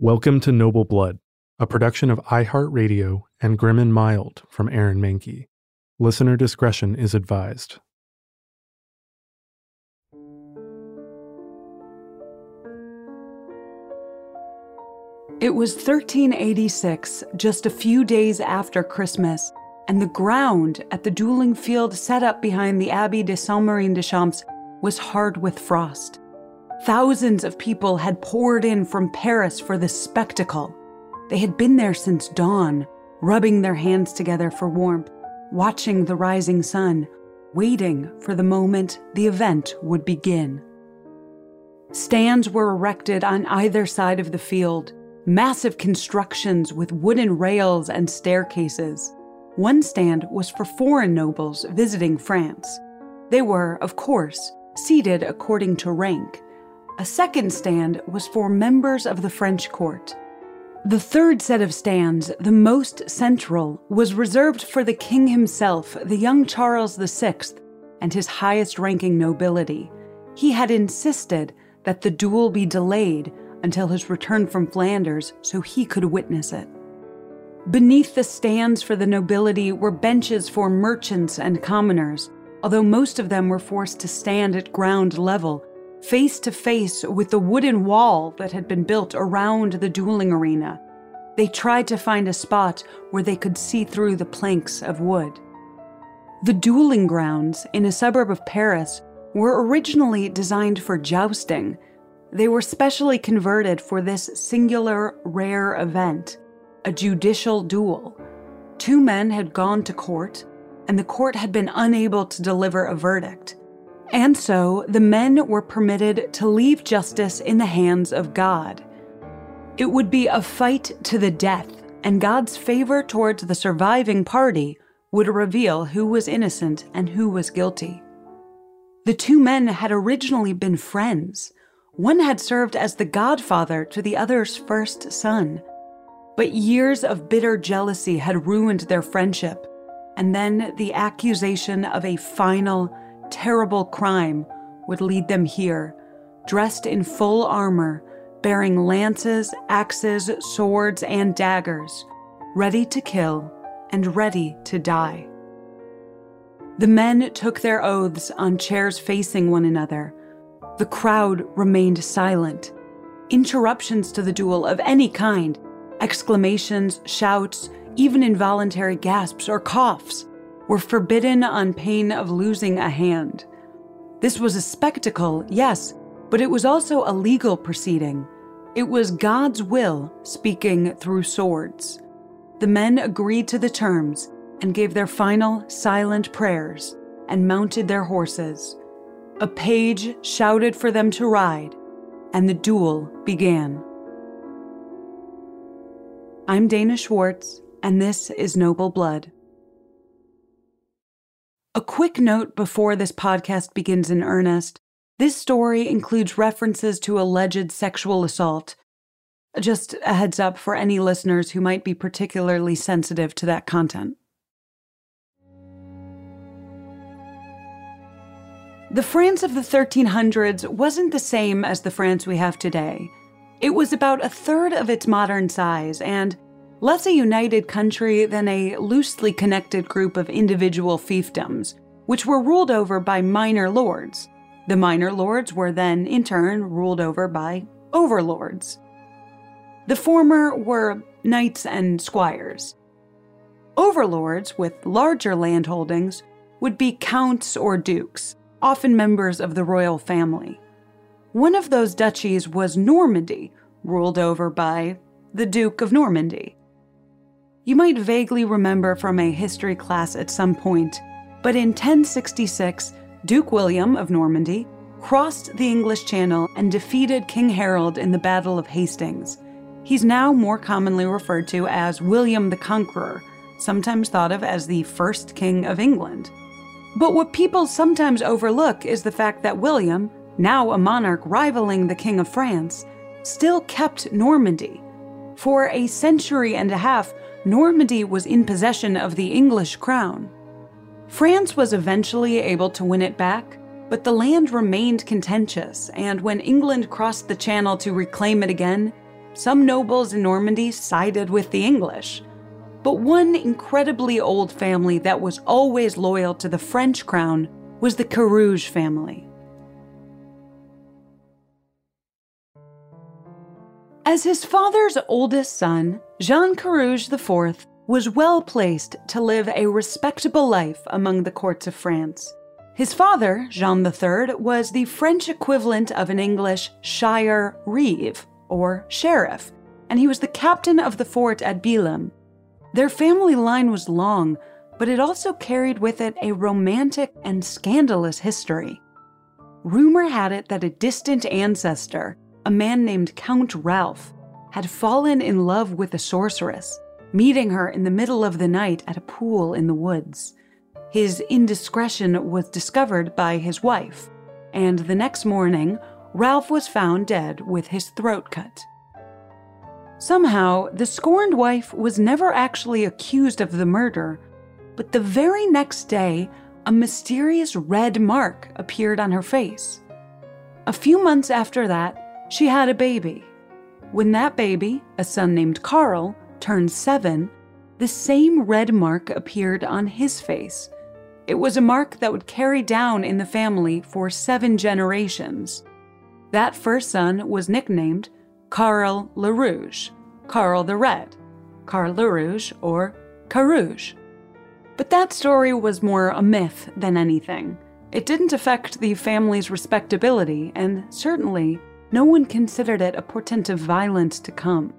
Welcome to Noble Blood, a production of iHeartRadio and Grim and Mild from Aaron Mahnke. Listener discretion is advised. It was 1386, just a few days after Christmas, and the ground at the dueling field set up behind the Abbey de Saint Martin des Champs was hard with frost. Thousands of people had poured in from Paris for this spectacle. They had been there since dawn, rubbing their hands together for warmth, watching the rising sun, waiting for the moment the event would begin. Stands were erected on either side of the field, massive constructions with wooden rails and staircases. One stand was for foreign nobles visiting France. They were, of course, seated according to rank. A second stand was for members of the French court. The third set of stands, the most central, was reserved for the king himself, the young Charles VI, and his highest ranking nobility. He had insisted that the duel be delayed until his return from Flanders so he could witness it. Beneath the stands for the nobility were benches for merchants and commoners, although most of them were forced to stand at ground level, face to face with the wooden wall that had been built around the dueling arena. They tried to find a spot where they could see through the planks of wood. The dueling grounds in a suburb of Paris were originally designed for jousting. They were specially converted for this singular, rare event a judicial duel. Two men had gone to court, and the court had been unable to deliver a verdict. And so the men were permitted to leave justice in the hands of God. It would be a fight to the death, and God's favor towards the surviving party would reveal who was innocent and who was guilty. The two men had originally been friends. One had served as the godfather to the other's first son. But years of bitter jealousy had ruined their friendship, and then the accusation of a final, terrible crime would lead them here, dressed in full armor, bearing lances, axes, swords, and daggers, ready to kill and ready to die. The men took their oaths on chairs facing one another. The crowd remained silent. Interruptions to the duel of any kind Exclamations, shouts, even involuntary gasps or coughs were forbidden on pain of losing a hand. This was a spectacle, yes, but it was also a legal proceeding. It was God's will speaking through swords. The men agreed to the terms and gave their final silent prayers and mounted their horses. A page shouted for them to ride, and the duel began. I'm Dana Schwartz, and this is Noble Blood. A quick note before this podcast begins in earnest this story includes references to alleged sexual assault. Just a heads up for any listeners who might be particularly sensitive to that content. The France of the 1300s wasn't the same as the France we have today. It was about a third of its modern size and less a united country than a loosely connected group of individual fiefdoms, which were ruled over by minor lords. The minor lords were then, in turn, ruled over by overlords. The former were knights and squires. Overlords with larger landholdings would be counts or dukes, often members of the royal family. One of those duchies was Normandy, ruled over by the Duke of Normandy. You might vaguely remember from a history class at some point, but in 1066, Duke William of Normandy, crossed the English Channel and defeated King Harold in the Battle of Hastings. He's now more commonly referred to as William the Conqueror, sometimes thought of as the first king of England. But what people sometimes overlook is the fact that William, now a monarch rivaling the King of France, still kept Normandy. For a century and a half, Normandy was in possession of the English crown. France was eventually able to win it back, but the land remained contentious, and when England crossed the Channel to reclaim it again, some nobles in Normandy sided with the English. But one incredibly old family that was always loyal to the French crown was the Carrouges family. As his father's oldest son, Jean Carrouges IV was well placed to live a respectable life among the courts of France. His father, Jean III, was the French equivalent of an English shire reeve, or sheriff, and he was the captain of the fort at Bellême. Their family line was long, but it also carried with it a romantic and scandalous history. Rumor had it that a distant ancestor, a man named Count Ralph, had fallen in love with a sorceress, meeting her in the middle of the night at a pool in the woods. His indiscretion was discovered by his wife, and the next morning, Ralph was found dead with his throat cut. Somehow, the scorned wife was never actually accused of the murder, but the very next day, a mysterious red mark appeared on her face. A few months after that, she had a baby. When that baby, a son named Carl, turned seven, the same red mark appeared on his face. It was a mark that would carry down in the family for seven generations. That first son was nicknamed Carl Le Rouge, Carl the Red, Carl Le Rouge, or Carouge. But that story was more a myth than anything. It didn't affect the family's respectability, and certainly no one considered it a portent of violence to come.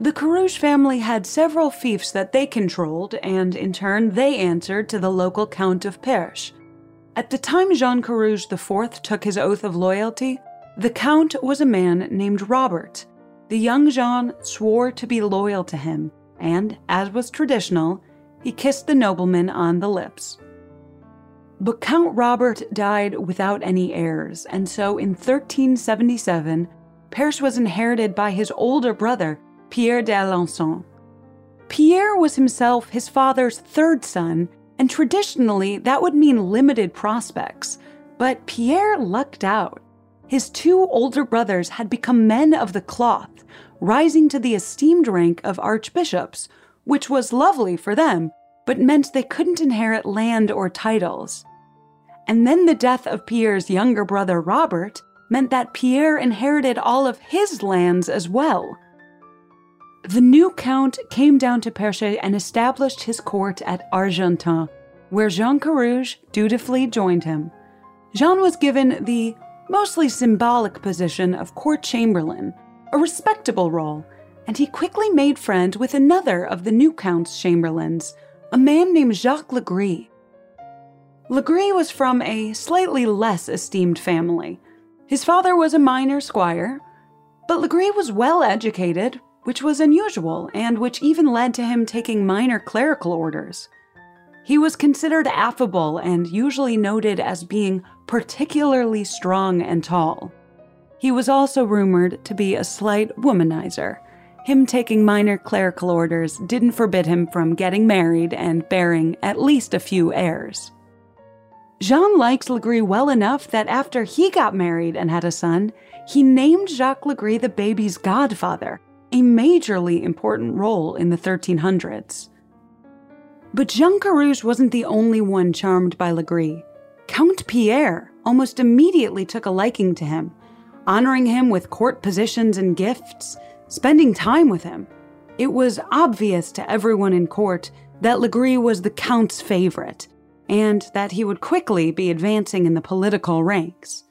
The Carrouges family had several fiefs that they controlled, and in turn they answered to the local Count of Perche. At the time Jean Carrouges IV took his oath of loyalty, the Count was a man named Robert. The young Jean swore to be loyal to him, and, as was traditional, he kissed the nobleman on the lips. But Count Robert died without any heirs, and so in 1377, Perche was inherited by his older brother, Pierre d'Alençon. Pierre was himself his father's third son, and traditionally that would mean limited prospects. But Pierre lucked out. His two older brothers had become men of the cloth, rising to the esteemed rank of archbishops, which was lovely for them, but meant they couldn't inherit land or titles. And then the death of Pierre's younger brother Robert meant that Pierre inherited all of his lands as well. The new count came down to Perche and established his court at Argentan, where Jean Carrouges dutifully joined him. Jean was given the mostly symbolic position of court chamberlain, a respectable role, and he quickly made friend with another of the new count's chamberlains, a man named Jacques Le Gris. Legris was from a slightly less esteemed family. His father was a minor squire, but Le Gris was well educated, which was unusual and which even led to him taking minor clerical orders. He was considered affable and usually noted as being particularly strong and tall. He was also rumored to be a slight womanizer. Him taking minor clerical orders didn't forbid him from getting married and bearing at least a few heirs. Jean liked Le Gris well enough that after he got married and had a son, he named Jacques Le Gris the baby's godfather, a majorly important role in the 1300s. But Jean Carrouges wasn't the only one charmed by Legris. Count Pierre almost immediately took a liking to him, honoring him with court positions and gifts, spending time with him. It was obvious to everyone in court that Le Gris was the Count's favorite, and that he would quickly be advancing in the political ranks.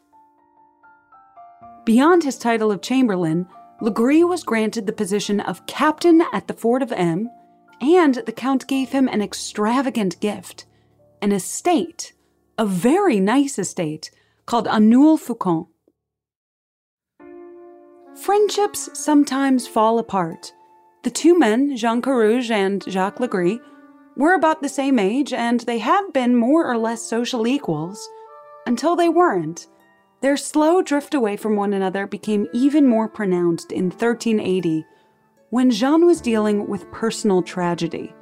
Beyond his title of Chamberlain, Le Gris was granted the position of captain at the fort of Exmes, and the Count gave him an extravagant gift an estate, a very nice estate, called Aunou-le-Faucon. Friendships sometimes fall apart. The two men, Jean Carrouges and Jacques Le Gris, were about the same age and they had been more or less social equals until they weren't. Their slow drift away from one another became even more pronounced in 1380 when Jean was dealing with personal tragedy.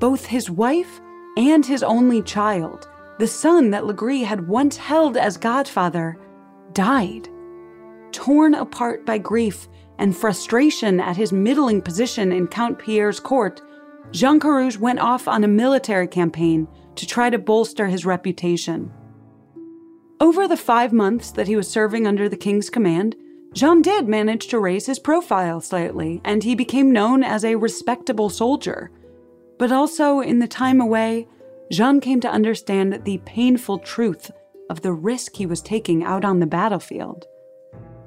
Both his wife and his only child, the son that Le Gris had once held as godfather, died. Torn apart by grief and frustration at his middling position in Count Pierre's court, Jean Carrouges went off on a military campaign to try to bolster his reputation. Over the five months that he was serving under the king's command, Jean did manage to raise his profile slightly, and he became known as a respectable soldier. But also, in the time away, Jean came to understand the painful truth of the risk he was taking out on the battlefield.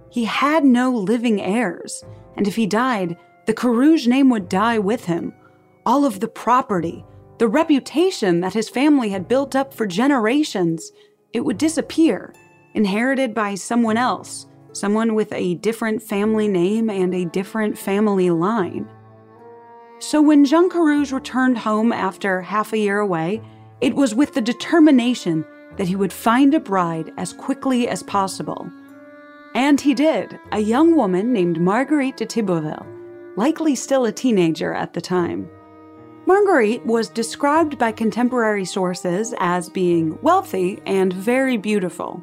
He had no living heirs, and if he died, the Carrouges name would die with him. All of the property, the reputation that his family had built up for generations, it would disappear, inherited by someone else, someone with a different family name and a different family line. So when Jean Carrouges returned home after half a year away, it was with the determination that he would find a bride as quickly as possible. And he did, a young woman named Marguerite de Thibouville, likely still a teenager at the time. Marguerite was described by contemporary sources as being wealthy and very beautiful.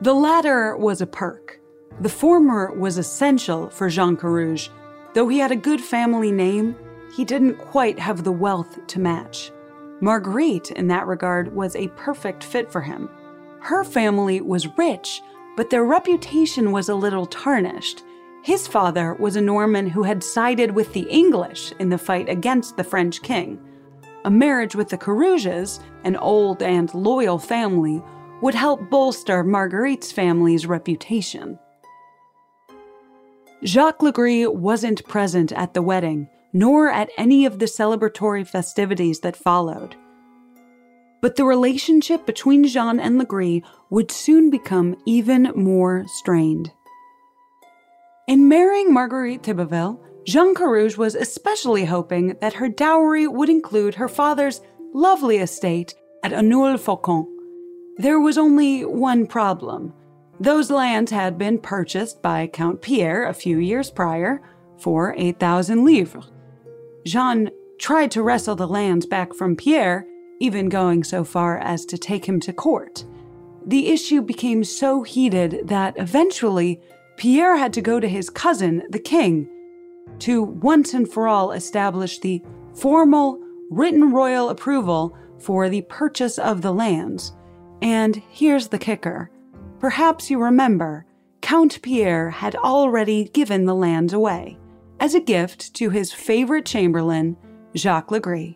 The latter was a perk. The former was essential for Jean Carrouges. Though he had a good family name, he didn't quite have the wealth to match. Marguerite, in that regard, was a perfect fit for him. Her family was rich, but their reputation was a little tarnished, his father was a Norman who had sided with the English in the fight against the French king. A marriage with the Carrouges, an old and loyal family, would help bolster Marguerite's family's reputation. Jacques Le Gris wasn't present at the wedding, nor at any of the celebratory festivities that followed. But the relationship between Jean and Le Gris would soon become even more strained. In marrying Marguerite Thibouville, Jean Carrouges was especially hoping that her dowry would include her father's lovely estate at Aunou-le-Faucon. There was only one problem. Those lands had been purchased by Count Pierre a few years prior for 8,000 livres. Jean tried to wrestle the lands back from Pierre, even going so far as to take him to court. The issue became so heated that eventually Pierre had to go to his cousin, the king, to once and for all establish the formal, written royal approval for the purchase of the lands. And here's the kicker. Perhaps you remember, Count Pierre had already given the lands away as a gift to his favorite chamberlain, Jacques Le Gris.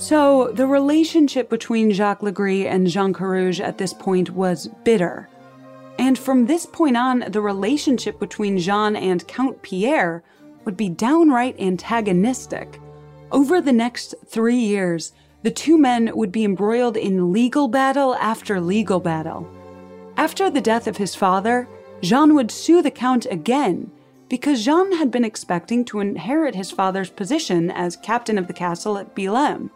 So, the relationship between Jacques Le Gris and Jean Carrouges at this point was bitter. And from this point on, the relationship between Jean and Count Pierre would be downright antagonistic. Over the next three years, the two men would be embroiled in legal battle after legal battle. After the death of his father, Jean would sue the Count again because Jean had been expecting to inherit his father's position as captain of the castle at Bellême.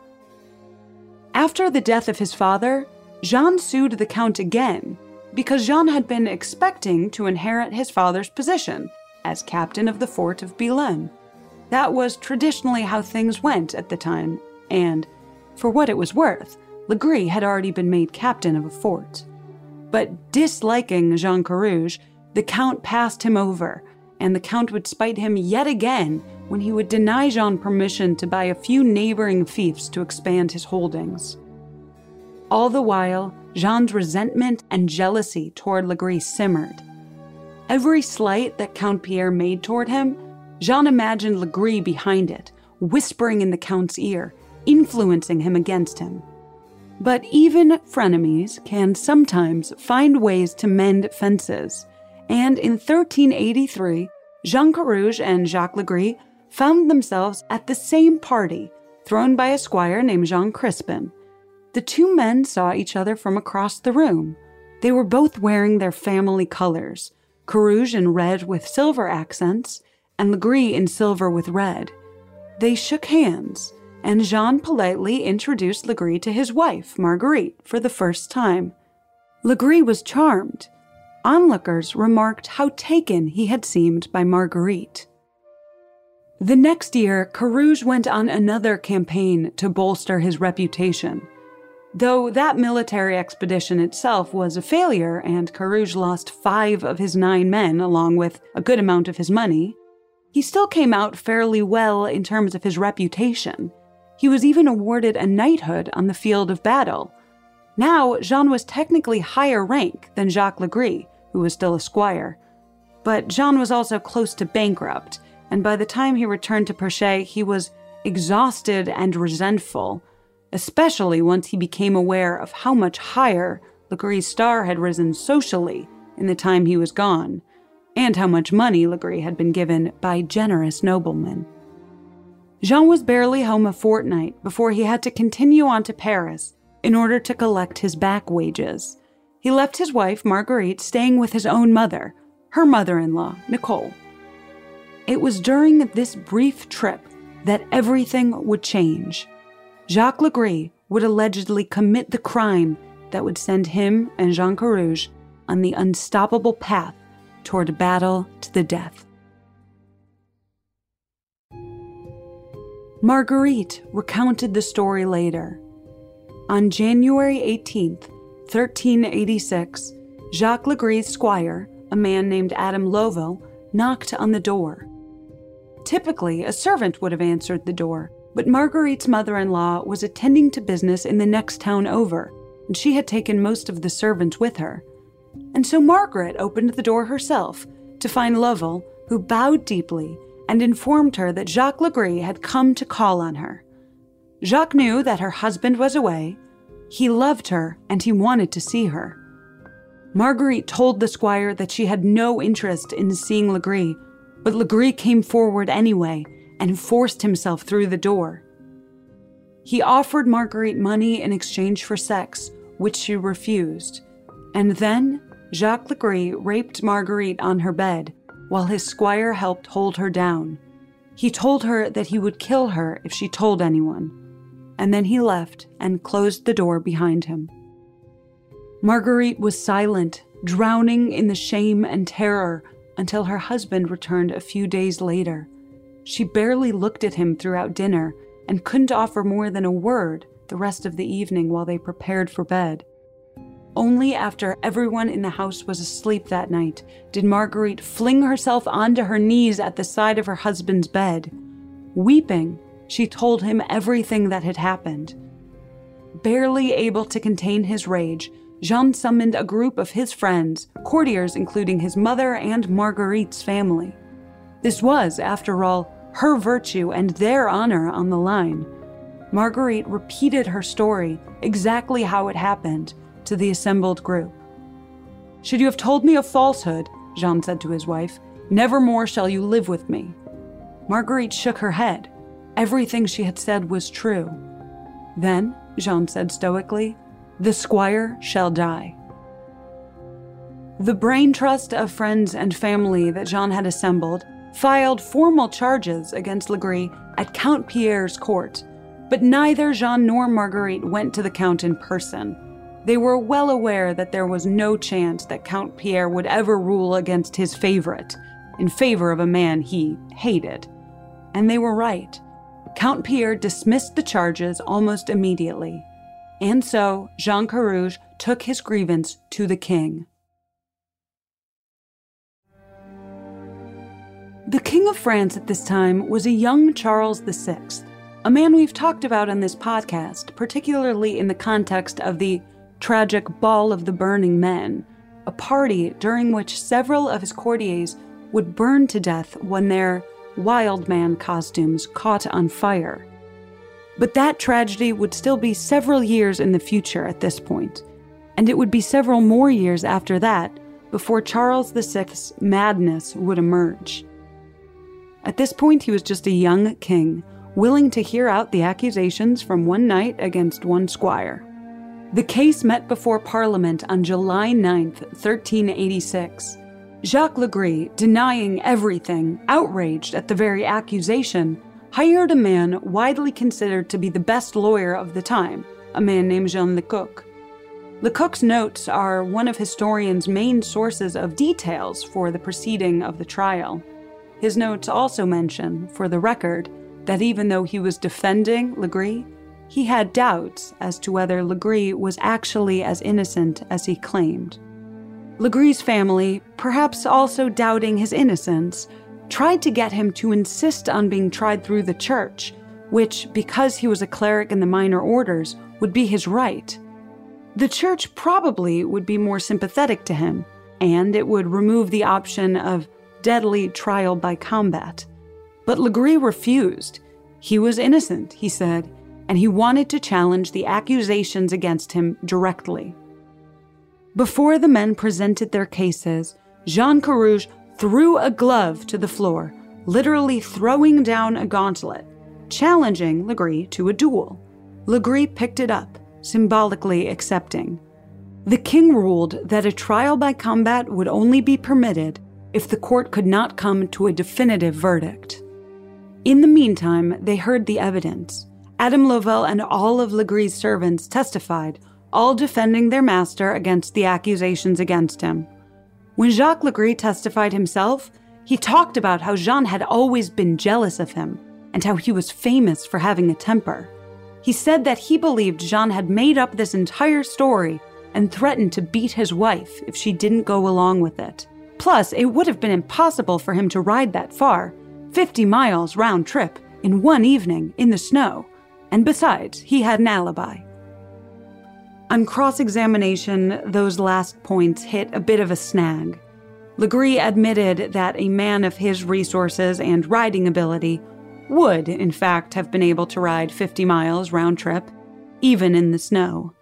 After the death of his father, Jean sued the Count again because Jean had been expecting to inherit his father's position as captain of the fort of Bellême. That was traditionally how things went at the time, and, for what it was worth, Le Gris had already been made captain of a fort. But disliking Jean Carrouges, the Count passed him over, and the Count would spite him yet again when he would deny Jean permission to buy a few neighboring fiefs to expand his holdings. All the while, Jean's resentment and jealousy toward Le Gris simmered. Every slight that Count Pierre made toward him, Jean imagined Le Gris behind it, whispering in the Count's ear, influencing him against him. But even frenemies can sometimes find ways to mend fences, and in 1383, Jean Carrouges and Jacques Le Gris found themselves at the same party, thrown by a squire named Jean Crespin. The two men saw each other from across the room. They were both wearing their family colors Carrouges in red with silver accents, and Le Gris in silver with red. They shook hands, and Jean politely introduced Le Gris to his wife, Marguerite, for the first time. Le Gris was charmed. Onlookers remarked how taken he had seemed by Marguerite. The next year, Carrouges went on another campaign to bolster his reputation. Though that military expedition itself was a failure and Carrouges lost five of his nine men along with a good amount of his money, he still came out fairly well in terms of his reputation. He was even awarded a knighthood on the field of battle. Now, Jean was technically higher rank than Jacques Le Gris, who was still a squire. But Jean was also close to bankrupt, and by the time he returned to Perche, he was exhausted and resentful especially once he became aware of how much higher Le Gris's star had risen socially in the time he was gone, and how much money Le Gris had been given by generous noblemen. Jean was barely home a fortnight before he had to continue on to Paris in order to collect his back wages. He left his wife, Marguerite, staying with his own mother, her mother in law, Nicole. It was during this brief trip that everything would change. Jacques Le Gris would allegedly commit the crime that would send him and Jean Carrouges on the unstoppable path toward battle to the death. Marguerite recounted the story later. On January 18th, 1386, Jacques Le Gris's squire, a man named Adam Louvel, knocked on the door. Typically, a servant would have answered the door, but Marguerite's mother in law was attending to business in the next town over, and she had taken most of the servants with her. And so Margaret opened the door herself to find Louvel, who bowed deeply and informed her that Jacques Le Gris had come to call on her. Jacques knew that her husband was away, he loved her, and he wanted to see her. Marguerite told the squire that she had no interest in seeing Le Gris, but Le Gris came forward anyway and forced himself through the door. He offered Marguerite money in exchange for sex, which she refused. And then Jacques Le Gris raped Marguerite on her bed while his squire helped hold her down. He told her that he would kill her if she told anyone. And then he left and closed the door behind him. Marguerite was silent, drowning in the shame and terror until her husband returned a few days later. She barely looked at him throughout dinner and couldn't offer more than a word the rest of the evening while they prepared for bed. Only after everyone in the house was asleep that night did Marguerite fling herself onto her knees at the side of her husband's bed. Weeping, she told him everything that had happened. Barely able to contain his rage, Jean summoned a group of his friends, courtiers including his mother and Marguerite's family. This was, after all, her virtue and their honor on the line. Marguerite repeated her story, exactly how it happened, to the assembled group. Should you have told me a falsehood, Jean said to his wife, never more shall you live with me. Marguerite shook her head. Everything she had said was true. Then, Jean said stoically, the squire shall die. The brain trust of friends and family that Jean had assembled filed formal charges against Le Gris at Count Pierre's court, but neither Jean nor Marguerite went to the Count in person. They were well aware that there was no chance that Count Pierre would ever rule against his favorite, in favor of a man he hated. And they were right. Count Pierre dismissed the charges almost immediately. And so Jean Carrouges took his grievance to the king. The King of France at this time was a young Charles VI, a man we've talked about on this podcast, particularly in the context of the tragic Ball of the Burning Men, a party during which several of his courtiers would burn to death when their wild man costumes caught on fire. But that tragedy would still be several years in the future at this point, and it would be several more years after that before Charles VI's madness would emerge. At this point, he was just a young king, willing to hear out the accusations from one knight against one squire. The case met before Parliament on July 9, 1386. Jacques Le Gris, denying everything, outraged at the very accusation, hired a man widely considered to be the best lawyer of the time, a man named Jean Lecoq. Lecoq's notes are one of historians' main sources of details for the proceeding of the trial. His notes also mention, for the record, that even though he was defending Le Gris, he had doubts as to whether Le Gris was actually as innocent as he claimed. Le Gris's family, perhaps also doubting his innocence, tried to get him to insist on being tried through the church, which, because he was a cleric in the minor orders, would be his right. The church probably would be more sympathetic to him, and it would remove the option of deadly trial by combat. But Le Gris refused. He was innocent, he said, and he wanted to challenge the accusations against him directly. Before the men presented their cases, Jean Carrouges threw a glove to the floor, literally throwing down a gauntlet, challenging Le Gris to a duel. Le Gris picked it up, symbolically accepting. The king ruled that a trial by combat would only be permitted if the court could not come to a definitive verdict. In the meantime, they heard the evidence. Adam Louvel and all of Le Gris's servants testified, all defending their master against the accusations against him. When Jacques Le Gris testified himself, he talked about how Jean had always been jealous of him and how he was famous for having a temper. He said that he believed Jean had made up this entire story and threatened to beat his wife if she didn't go along with it. Plus, it would have been impossible for him to ride that far 50 miles round trip in one evening in the snow and besides, he had an alibi. On cross examination, those last points hit a bit of a snag. Le Gris admitted that a man of his resources and riding ability would, in fact, have been able to ride 50 miles round trip, even in the snow.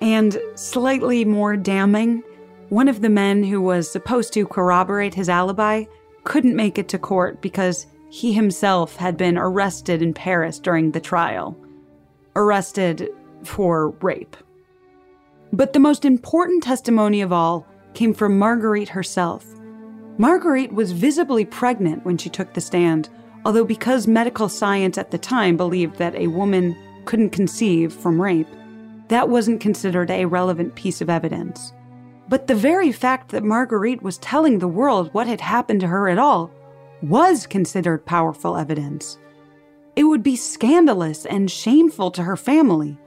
And slightly more damning, one of the men who was supposed to corroborate his alibi couldn't make it to court because he himself had been arrested in Paris during the trial. Arrested for rape. But the most important testimony of all came from Marguerite herself. Marguerite was visibly pregnant when she took the stand, although because medical science at the time believed that a woman couldn't conceive from rape, that wasn't considered a relevant piece of evidence. But the very fact that Marguerite was telling the world what had happened to her at all was considered powerful evidence. It would be scandalous and shameful to her family.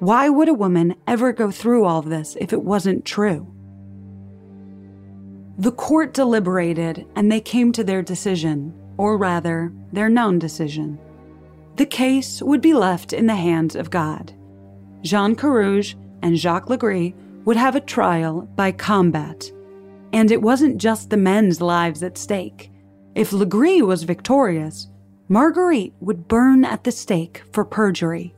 Why would a woman ever go through all this if it wasn't true? The court deliberated and they came to their decision, or rather, their non decision. The case would be left in the hands of God. Jean Carrouges and Jacques Le Gris would have a trial by combat. And it wasn't just the men's lives at stake. If Le Gris was victorious, Marguerite would burn at the stake for perjury.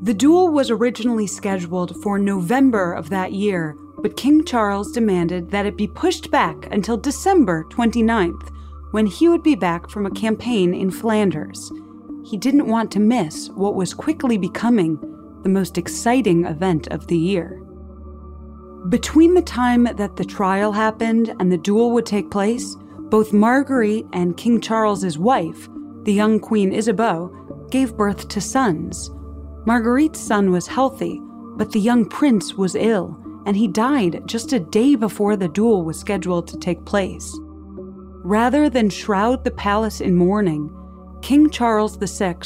The duel was originally scheduled for November of that year, but King Charles demanded that it be pushed back until December 29th, when he would be back from a campaign in Flanders. He didn't want to miss what was quickly becoming the most exciting event of the year. Between the time that the trial happened and the duel would take place, both Marguerite and King Charles's wife, the young Queen Isabeau, gave birth to sons. Marguerite's son was healthy, but the young prince was ill, and he died just a day before the duel was scheduled to take place. Rather than shroud the palace in mourning, King Charles VI,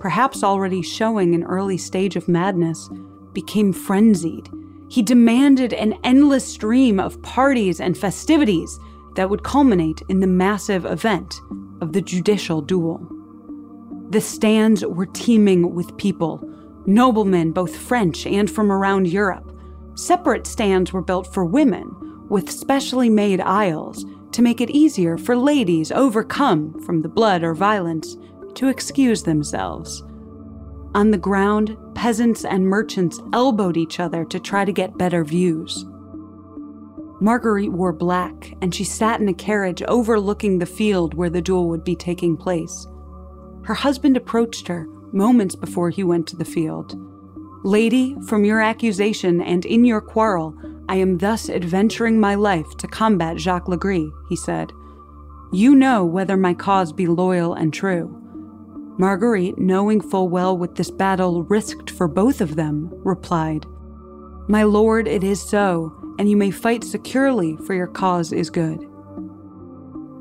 perhaps already showing an early stage of madness, became frenzied he demanded an endless stream of parties and festivities that would culminate in the massive event of the judicial duel. The stands were teeming with people, noblemen both French and from around Europe. Separate stands were built for women, with specially made aisles to make it easier for ladies overcome from the blood or violence to excuse themselves. On the ground, peasants and merchants elbowed each other to try to get better views. Marguerite wore black, and she sat in a carriage overlooking the field where the duel would be taking place. Her husband approached her moments before he went to the field. Lady, from your accusation and in your quarrel, I am thus adventuring my life to combat Jacques Le Gris, he said. You know whether my cause be loyal and true. Marguerite, knowing full well what this battle risked for both of them, replied, My lord, it is so, and you may fight securely, for your cause is good.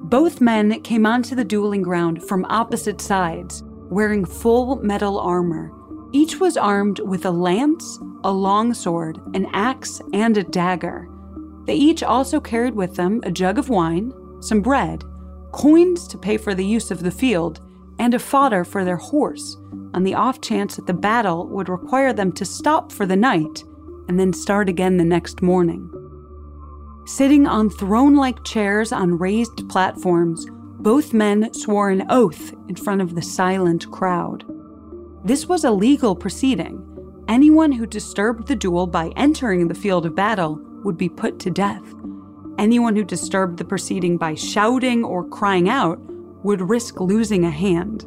Both men came onto the dueling ground from opposite sides, wearing full metal armor. Each was armed with a lance, a longsword, an axe, and a dagger. They each also carried with them a jug of wine, some bread, coins to pay for the use of the field, and a fodder for their horse, on the off chance that the battle would require them to stop for the night and then start again the next morning. Sitting on throne like chairs on raised platforms, both men swore an oath in front of the silent crowd. This was a legal proceeding. Anyone who disturbed the duel by entering the field of battle would be put to death. Anyone who disturbed the proceeding by shouting or crying out would risk losing a hand.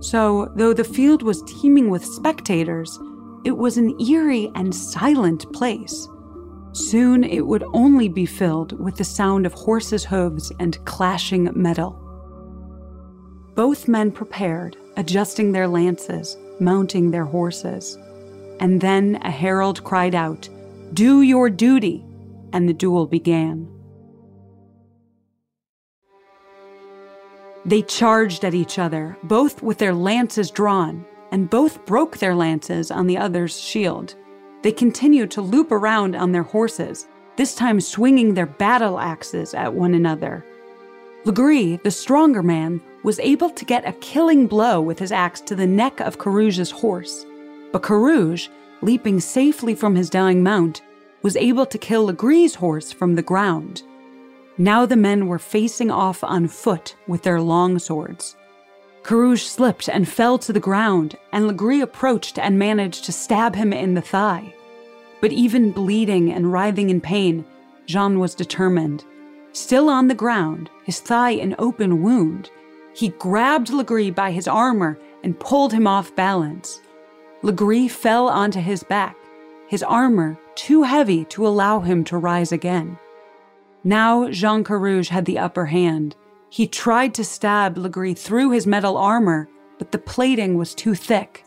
So, though the field was teeming with spectators, it was an eerie and silent place. Soon it would only be filled with the sound of horses' hooves and clashing metal. Both men prepared, adjusting their lances, mounting their horses. And then a herald cried out, Do your duty! And the duel began. They charged at each other, both with their lances drawn, and both broke their lances on the other's shield. They continued to loop around on their horses, this time swinging their battle axes at one another. Le Gris, the stronger man, was able to get a killing blow with his axe to the neck of Carrouges's horse. But Carrouges, leaping safely from his dying mount, was able to kill Le Gris's horse from the ground. Now the men were facing off on foot with their long swords. Carrouges slipped and fell to the ground, and Le Gris approached and managed to stab him in the thigh. But even bleeding and writhing in pain, Jean was determined. Still on the ground, his thigh an open wound, he grabbed Le Gris by his armor and pulled him off balance. Le Gris fell onto his back, his armor too heavy to allow him to rise again. Now Jean Carrouges had the upper hand. He tried to stab Le Gris through his metal armor, but the plating was too thick.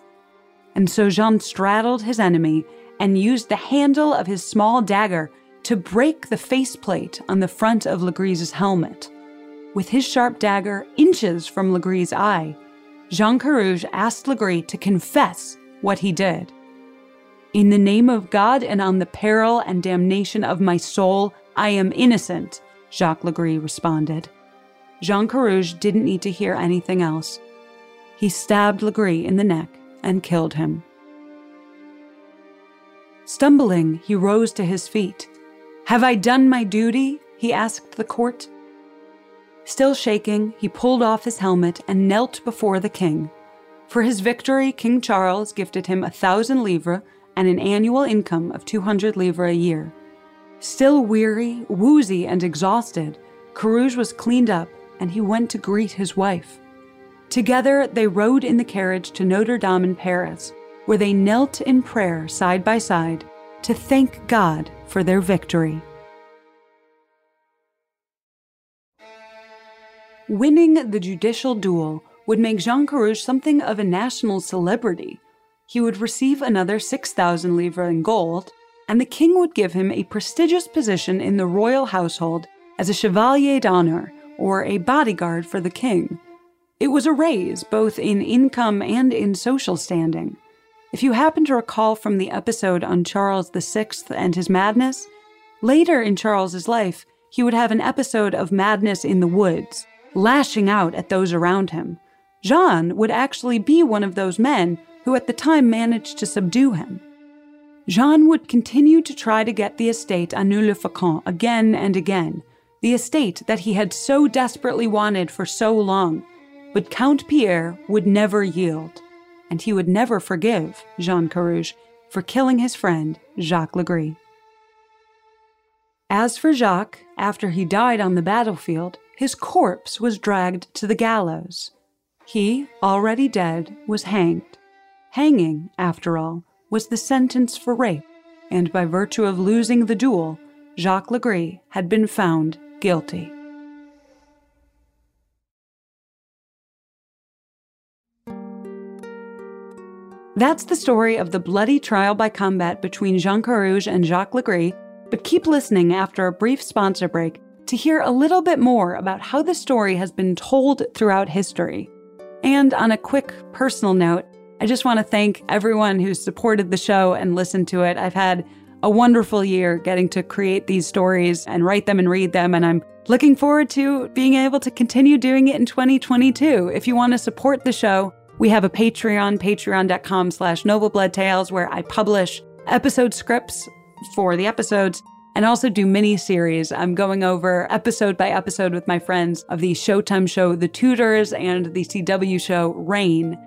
And so Jean straddled his enemy and used the handle of his small dagger to break the faceplate on the front of Le Gris's helmet. With his sharp dagger inches from Le Gris's eye, Jean Carrouges asked Le Gris to confess what he did. In the name of God and on the peril and damnation of my soul, I am innocent, Jacques Le Gris responded. Jean Carrouges didn't need to hear anything else. He stabbed Le Gris in the neck and killed him. Stumbling, he rose to his feet. Have I done my duty? he asked the court. Still shaking, he pulled off his helmet and knelt before the king. For his victory, King Charles gifted him a thousand livres and an annual income of 200 livres a year. Still weary, woozy, and exhausted, Carrouges was cleaned up and he went to greet his wife. Together, they rode in the carriage to Notre Dame in Paris, where they knelt in prayer side by side to thank God for their victory. Winning the judicial duel would make Jean Carrouges something of a national celebrity. He would receive another 6,000 livres in gold and the king would give him a prestigious position in the royal household as a chevalier d'honneur, or a bodyguard for the king. It was a raise both in income and in social standing. If you happen to recall from the episode on Charles VI and his madness, later in Charles's life, he would have an episode of madness in the woods, lashing out at those around him. Jean would actually be one of those men who at the time managed to subdue him. Jean would continue to try to get the estate Aunou-le-Faucon again and again, the estate that he had so desperately wanted for so long. But Count Pierre would never yield, and he would never forgive Jean Carrouges for killing his friend Jacques Le Gris. As for Jacques, after he died on the battlefield, his corpse was dragged to the gallows. He, already dead, was hanged. Hanging, after all, was the sentence for rape, and by virtue of losing the duel, Jacques Le Gris had been found guilty. That's the story of the bloody trial by combat between Jean Carrouges and Jacques Le Gris, but keep listening after a brief sponsor break to hear a little bit more about how the story has been told throughout history. And on a quick personal note, I just want to thank everyone who's supported the show and listened to it. I've had a wonderful year getting to create these stories and write them and read them, and I'm looking forward to being able to continue doing it in 2022. If you want to support the show, we have a Patreon, patreon.com slash noblebloodtales, where I publish episode scripts for the episodes and also do mini series. I'm going over episode by episode with my friends of the Showtime show The Tudors and the CW show Reign.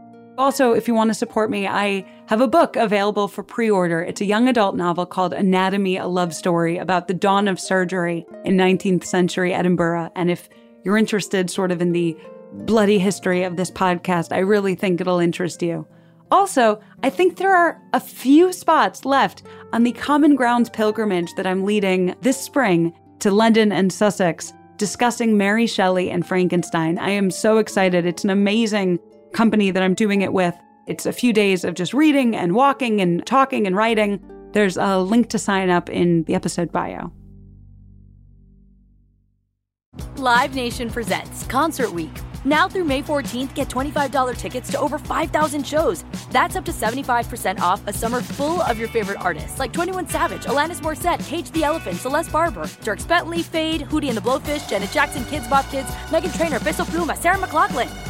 Also, if you want to support me, I have a book available for pre order. It's a young adult novel called Anatomy, a Love Story about the dawn of surgery in 19th century Edinburgh. And if you're interested sort of in the bloody history of this podcast. I really think it'll interest you. Also, I think there are a few spots left on the Common Grounds pilgrimage that I'm leading this spring to London and Sussex, discussing Mary Shelley and Frankenstein. I am so excited. It's an amazing company that I'm doing it with. It's a few days of just reading and walking and talking and writing. There's a link to sign up in the episode bio. Live Nation presents Concert Week. Now through May 14th, get $25 tickets to over 5,000 shows. That's up to 75% off a summer full of your favorite artists like 21 Savage, Alanis Morissette, Cage the Elephant, Celeste Barber, Dierks Bentley, Feid, Hootie and the Blowfish, Janet Jackson, Kidz Bop Kids, Meghan Trainor, Peso Pluma, Sarah McLachlan.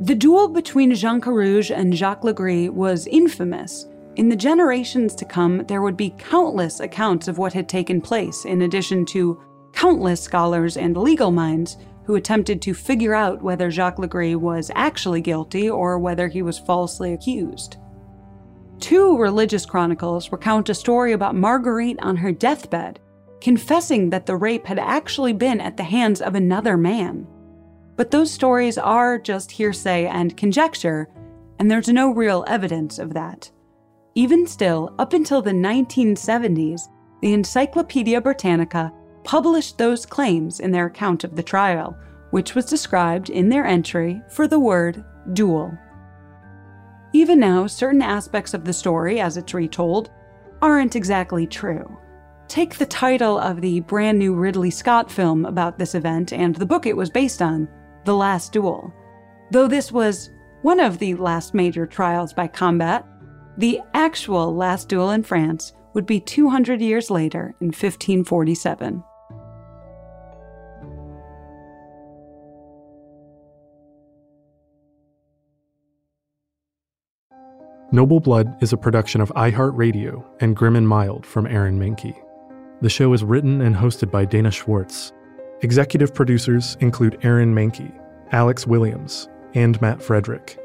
The duel between Jean Carrouges and Jacques Le Gris was infamous. In the generations to come, there would be countless accounts of what had taken place, in addition to countless scholars and legal minds who attempted to figure out whether Jacques Le Gris was actually guilty or whether he was falsely accused. Two religious chronicles recount a story about Marguerite on her deathbed, confessing that the rape had actually been at the hands of another man. But those stories are just hearsay and conjecture, and there's no real evidence of that. Even still, up until the 1970s, the Encyclopedia Britannica published those claims in their account of the trial, which was described in their entry for the word duel. Even now, certain aspects of the story, as it's retold, aren't exactly true. Take the title of the brand new Ridley Scott film about this event and the book it was based on, the Last Duel. Though this was one of the last major trials by combat, the actual last duel in France would be 200 years later in 1547. Noble Blood is a production of iHeartRadio and Grim and Mild from Aaron Mahnke. The show is written and hosted by Dana Schwartz Executive producers include Aaron Mahnke, Alex Williams, and Matt Frederick.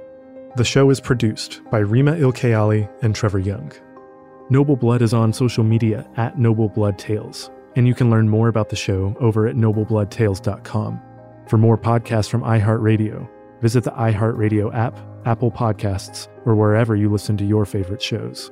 The show is produced by Rima Ilkayali and Trevor Young. Noble Blood is on social media at Noble Blood Tales, and you can learn more about the show over at noblebloodtales.com. For more podcasts from iHeartRadio, visit the iHeartRadio app, Apple Podcasts, or wherever you listen to your favorite shows.